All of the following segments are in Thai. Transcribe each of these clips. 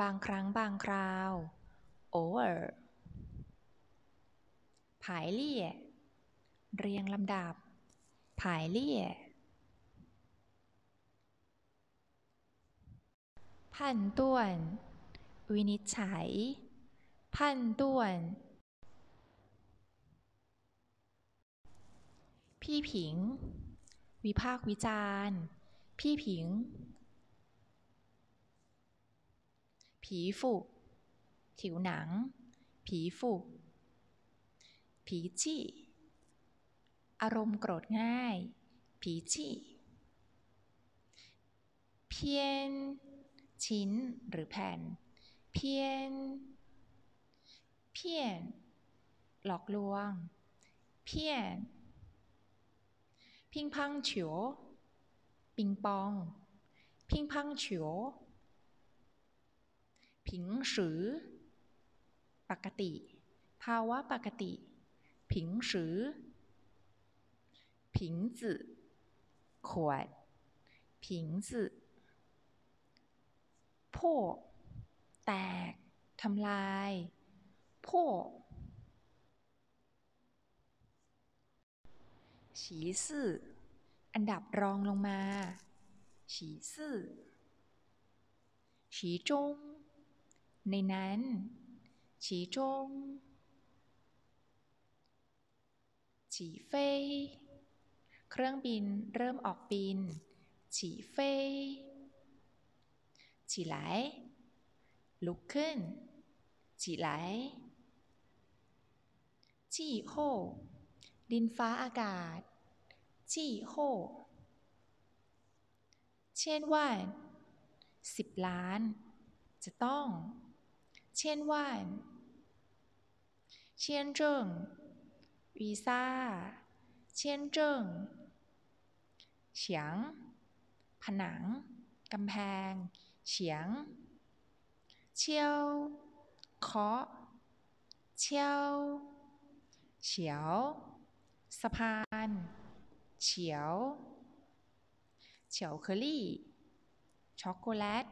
บางครั้งบางคราว over ผายเลี่ย เรียงลำดับ ผายเลี่ยพันต้วน วินิจฉัย พันต้วน พี่ผิง วิพากษ์วิจารณ์พี่ผิง ผีฝูผิวหนัง ผีฝูผีจี้ อารมณ์โกรธง่าย ผีจี้เพี้ยน ชิ้นหรือแผ่น เพี้ยน เพี้ยน หลอกลวง เพี้ยน พิงพังเฉียว ปิงปอง พิงพังเฉียว ผิงสือ ปกติ ภาวะปกติ ผิงสือ ผิงจื่อขวด ผิงจือพวกแตก ทำลายพวกฉีซื่อ อันดับรองลงมาฉีซื่อฉีจง ในนั้นฉีจงฉีเฟ่เครื่องบินเริ่มออกบินฉีเฟ่ฉีไหลลุกขึ้นฉีไหลจี้โฮดินฟ้าอากาศจี้โฮเช่นว่าสิบล้าน จะต้อง เช่นว่า签证 วีซ่า 签证 墙 ผนัง กำแพง 墙 敲 เคาะ 敲 桥 สะพาน 桥 巧克力 ช็อกโกแลต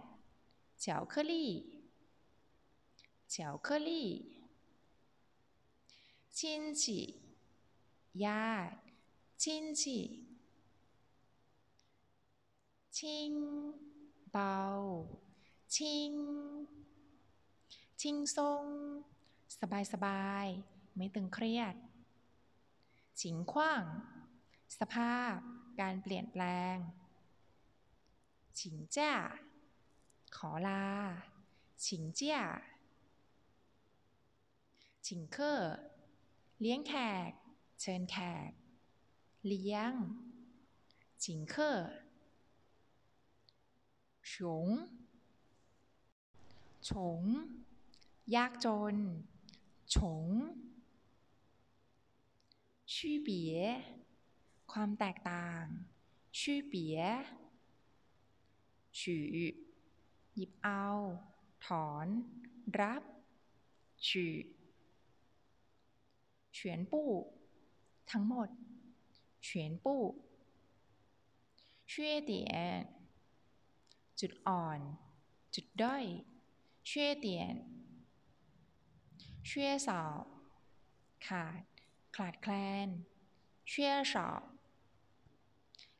巧克力 巧克力 亲戚 ญาติ 亲戚 轻 เบา 轻 轻松 สบายสบาย ไม่ตึงเครียด情况 สภาพ การเปลี่ยนแปลงฉิงจ้า ขอลาฉิงเจี้ย ฉิงเคอเลี้ยงแขก เชิญแขก เลี้ยงฉิงเคอฉงฉง ยากจน ฉงชื่อเบียความแตกต่าง ชื่อเบียฉือหยิบเอา ถอน รับฉือ เฉวียนปู้ ทั้งหมด เฉวียนปู้缺点จุดอ่อน จุดด้อย缺点缺少ขาด ขาดแคลน缺少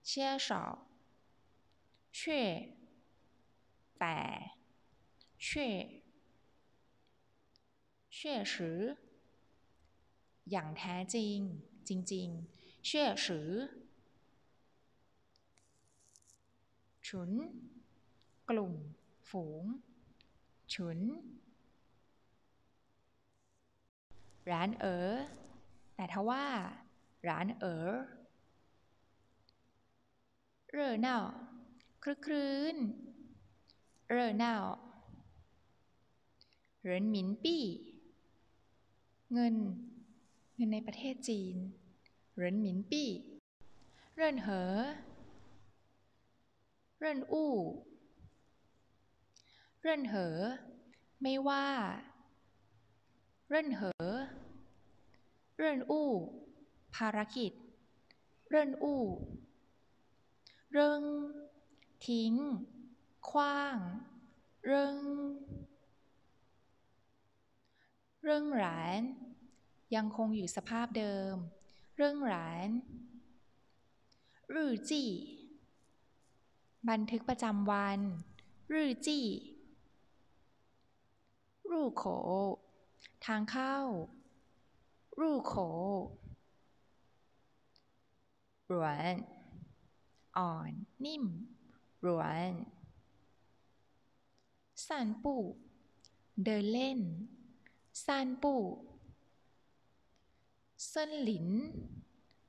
缺少确แต่确确实 อย่างแท้จริง จริงๆ确实ฉุน กลุ่ม ฝูง ฉุน ร้านเอ๋อแต่ทว่า ร้านเอ๋อเร่อเน่าคลึกครื้น เร่อเน่าเหรินหมินปี้ เงิน เงินในประเทศจีนเหรินหมินปี้เร่นเหอเร่นอู้เร่นเหอ ไม่ว่าเร่นเหอเร่นอู้ ภารกิจเร่นอู้เริงทิ้งขว้าง เริงเรื่องหราน ยังคงอยู่สภาพเดิม เรื่องหรานรื่อจี้บันทึกประจำวันรื่อจี้รูโข ทางเข้า รูโขหลวนอ่อน นิ่มหลวนสันปู้เดินเล่นสันปู้ เส้นหลิน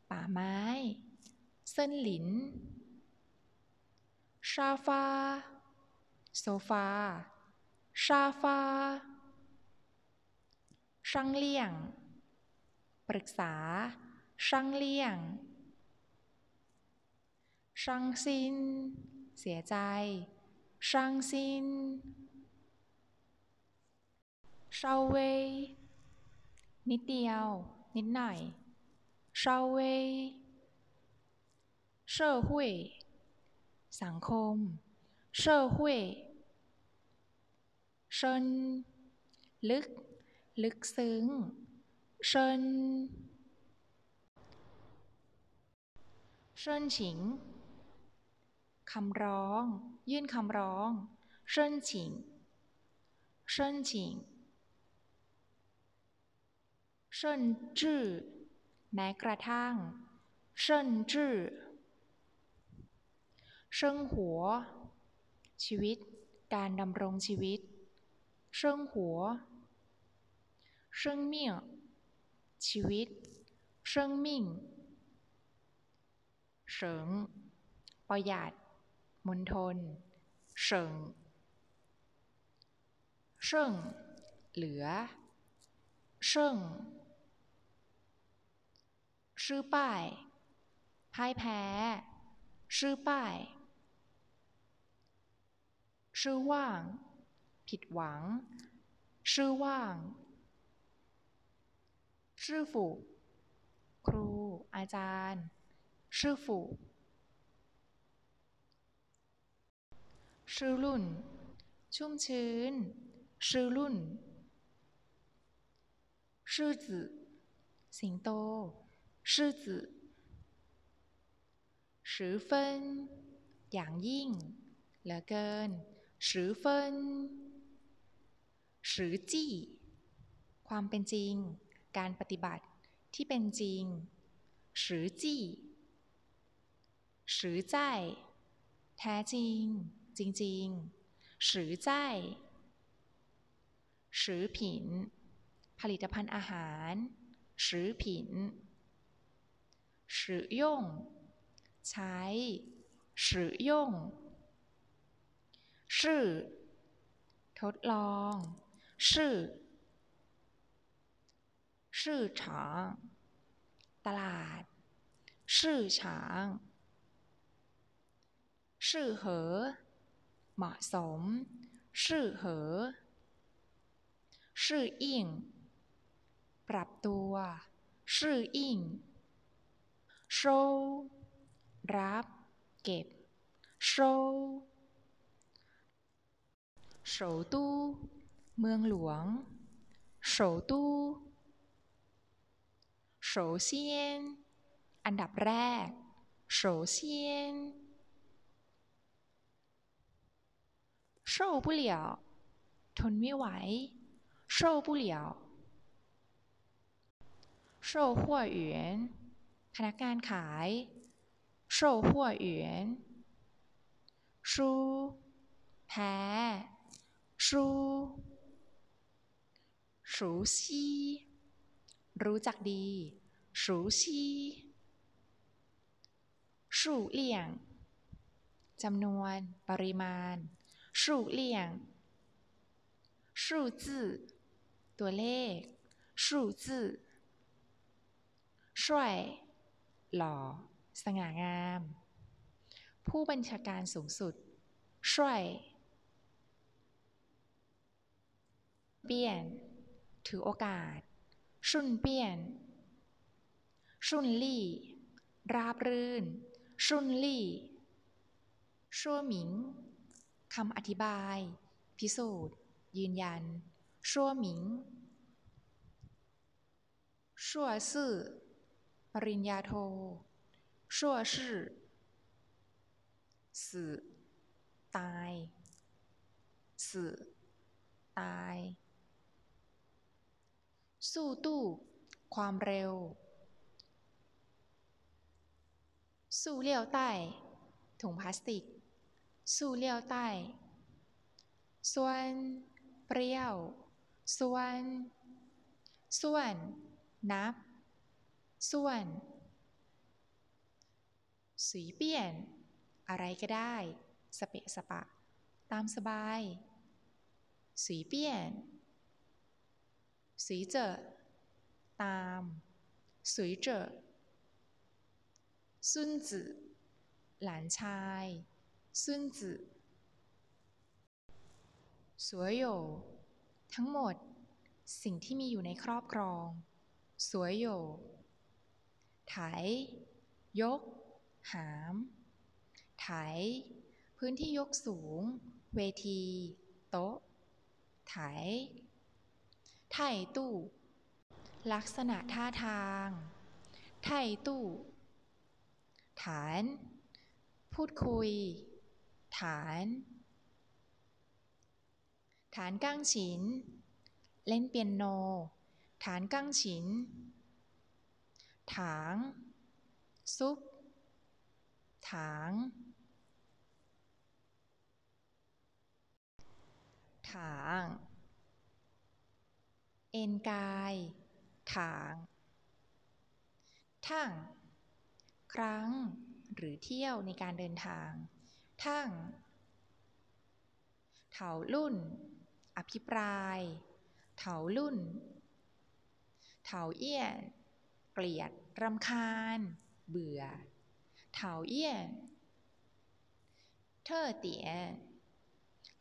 ป่าไม้ เส้นหลินชาฟา โซฟาชาฟา ช่างเลี่ยง ปรึกษา ช่างเลี่ยง ช่างซิน เสียใจ ช่างซินเชาเวนิดเดียว นิดหน่อยเชาเวเช่อหุยสังคมเช่อหุยเชิญลึก ลึกซึ้งเชิญเชิญฉิงคำร้อง ยื่นคำร้องเชิญฉิงเชิญฉิง เชิญจื้อแม้กระทั่งเชิญจื้อเชิงหัว ชีวิต การดำรงชีวิต เชิงหัว เชิงเมี่ยชีวิต เชิงมิ่งเฉิงประหยัดมณฑลเฉิงเชิงเหลือเชิง ชื่อป้ายพ่ายแพ้ ชื่อป้าย ชื่อว่าง ผิดหวัง ชื่อว่าง ชื่อฝูครู อาจารย์ ชื่อฝูชื่อรุ่น ชุ่มชื้น ชื่อรุ่น ชื่อจือสิงโต ชื่อจื่อ十分อย่างยิ่ง เหลือเกิน十分实际ความเป็นจริง การปฏิบัติที่เป็นจริง实际实在แท้จริง จริงๆ实在食品ผลิตภัณฑ์อาหาร食品 使用ใช้ 使用ชื่อ ทดลอง ชื่อ ชื่อฉาง ตลาด ชื่อฉาง ชื่อเหอ เหมาะสม ชื่อเหอ ชื่ออิ่ง ปรับตัว ชื่ออิ่ง โชรับ เก็บโช首都เมืองหลวง首都首先อันดับแรก首先受不了ทนไม่ไหว受不了售货员 พนักงานขาย售货员输แพ้ชูสูซีรู้จักดีสูซีสู่เลี่ยง จำนวน ปริมาณ数量数字ตัวเลข数字ช่วย หล่อ สง่างาม ผู้บัญชาการสูงสุดช่วยเปี้ยน ถือโอกาส ชุนเปี้ยน ชุนลี่ ราบรื่น ชุนลี่ชั่วหมิงคำอธิบาย พิสูจน์ ยืนยันชั่วหมิงชั่วซื่อ ริญญาโทชั่วชื่อสื่อตายสื่อตายสู้ตู้ความเร็ว สู้เลี้ยวใต้ ถุงพลาสติก สู้เลี้ยวใต้ส่วนเปรี้ยวส่วน ส่วน นับ ส่วนสีเปี้ยน อะไรก็ได้ สเปะสปะ ตามสบายสีเปี้ยนสีเจอตามสีเจอซุนจือหลานชายซุนจือสวยโยทั้งหมด สิ่งที่มีอยู่ในครอบครอง สวยโย ไถ ยก หาม ไถ พื้นที่ยกสูง เวที โต๊ะ ไถ ไถ่ตู้ ลักษณะท่าทาง ไถ่ตู้ ฐาน พูดคุย ฐาน ฐานก้างฉิน เล่นเปียโน ฐานก้างฉิน ถาง ซุป ถาง ถาง เอนกาย ถางทั่งครั้ง หรือเที่ยวในการเดินทาง ทั่งเถาลุ่น อภิปราย เถาลุ่น เถาเอี้ยน กลียด รำคาญ เบื่อเถาเอี้ยนเท่อเตี๋ย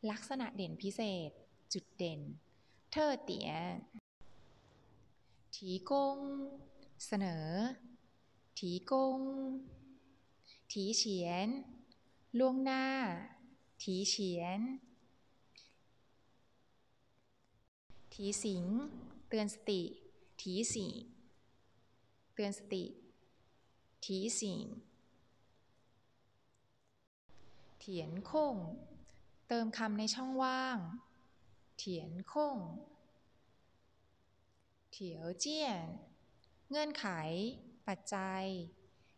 ลักษณะเด่นพิเศษ จุดเด่นเท่อเตี๋ย ถีกง เสนอ ถีกง ถีเฉียน ล่วงหน้า ถีเฉียน ถีสิง เตือนสติ ถีสิง ตือนสติถีสิงเถียนคง เติมคำในช่องว่าง เถียนคง เถียวเจี้ยน เงื่อนไข ปัจจัย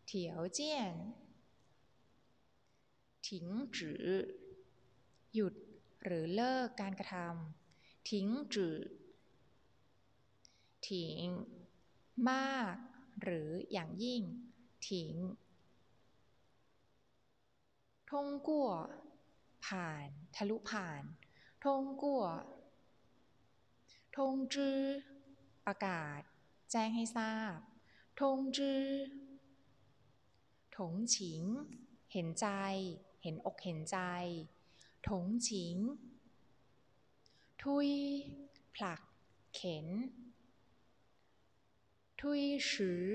เถียวเจี้ยนถิงจือหยุดหรือเลิกการกระทำถิงจือถิง มาก หรืออย่างยิ่งถิงทงกั่วผ่าน ทะลุผ่านทงกั่วทงจื้อประกาศ แจ้งให้ทราบทงจื้อถงฉิง เห็นใจ เห็นอกเห็นใจถงฉิง ทุย ผลัก เข็น ทุยชือ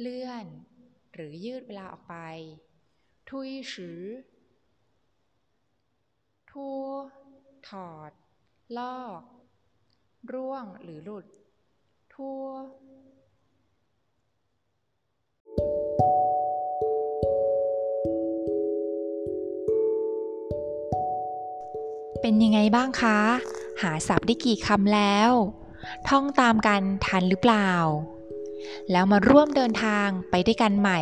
เลื่อน หรือยืดเวลาออกไป ทุยชือทั่วถอด ลอก ร่วงหรือหลุด ทั่วเป็นยังไงบ้างคะ หาศัพท์ได้กี่คำแล้ว ท่องตามกันทันหรือเปล่า แล้วมาร่วมเดินทางไปด้วยกันใหม่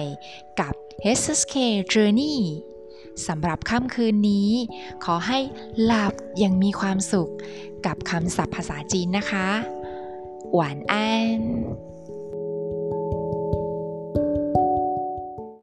กับ HSK Journey สำหรับค่ำคืนนี้ ขอให้หลับอย่างมีความสุขกับคำศัพท์ภาษาจีนนะคะ หวานอัน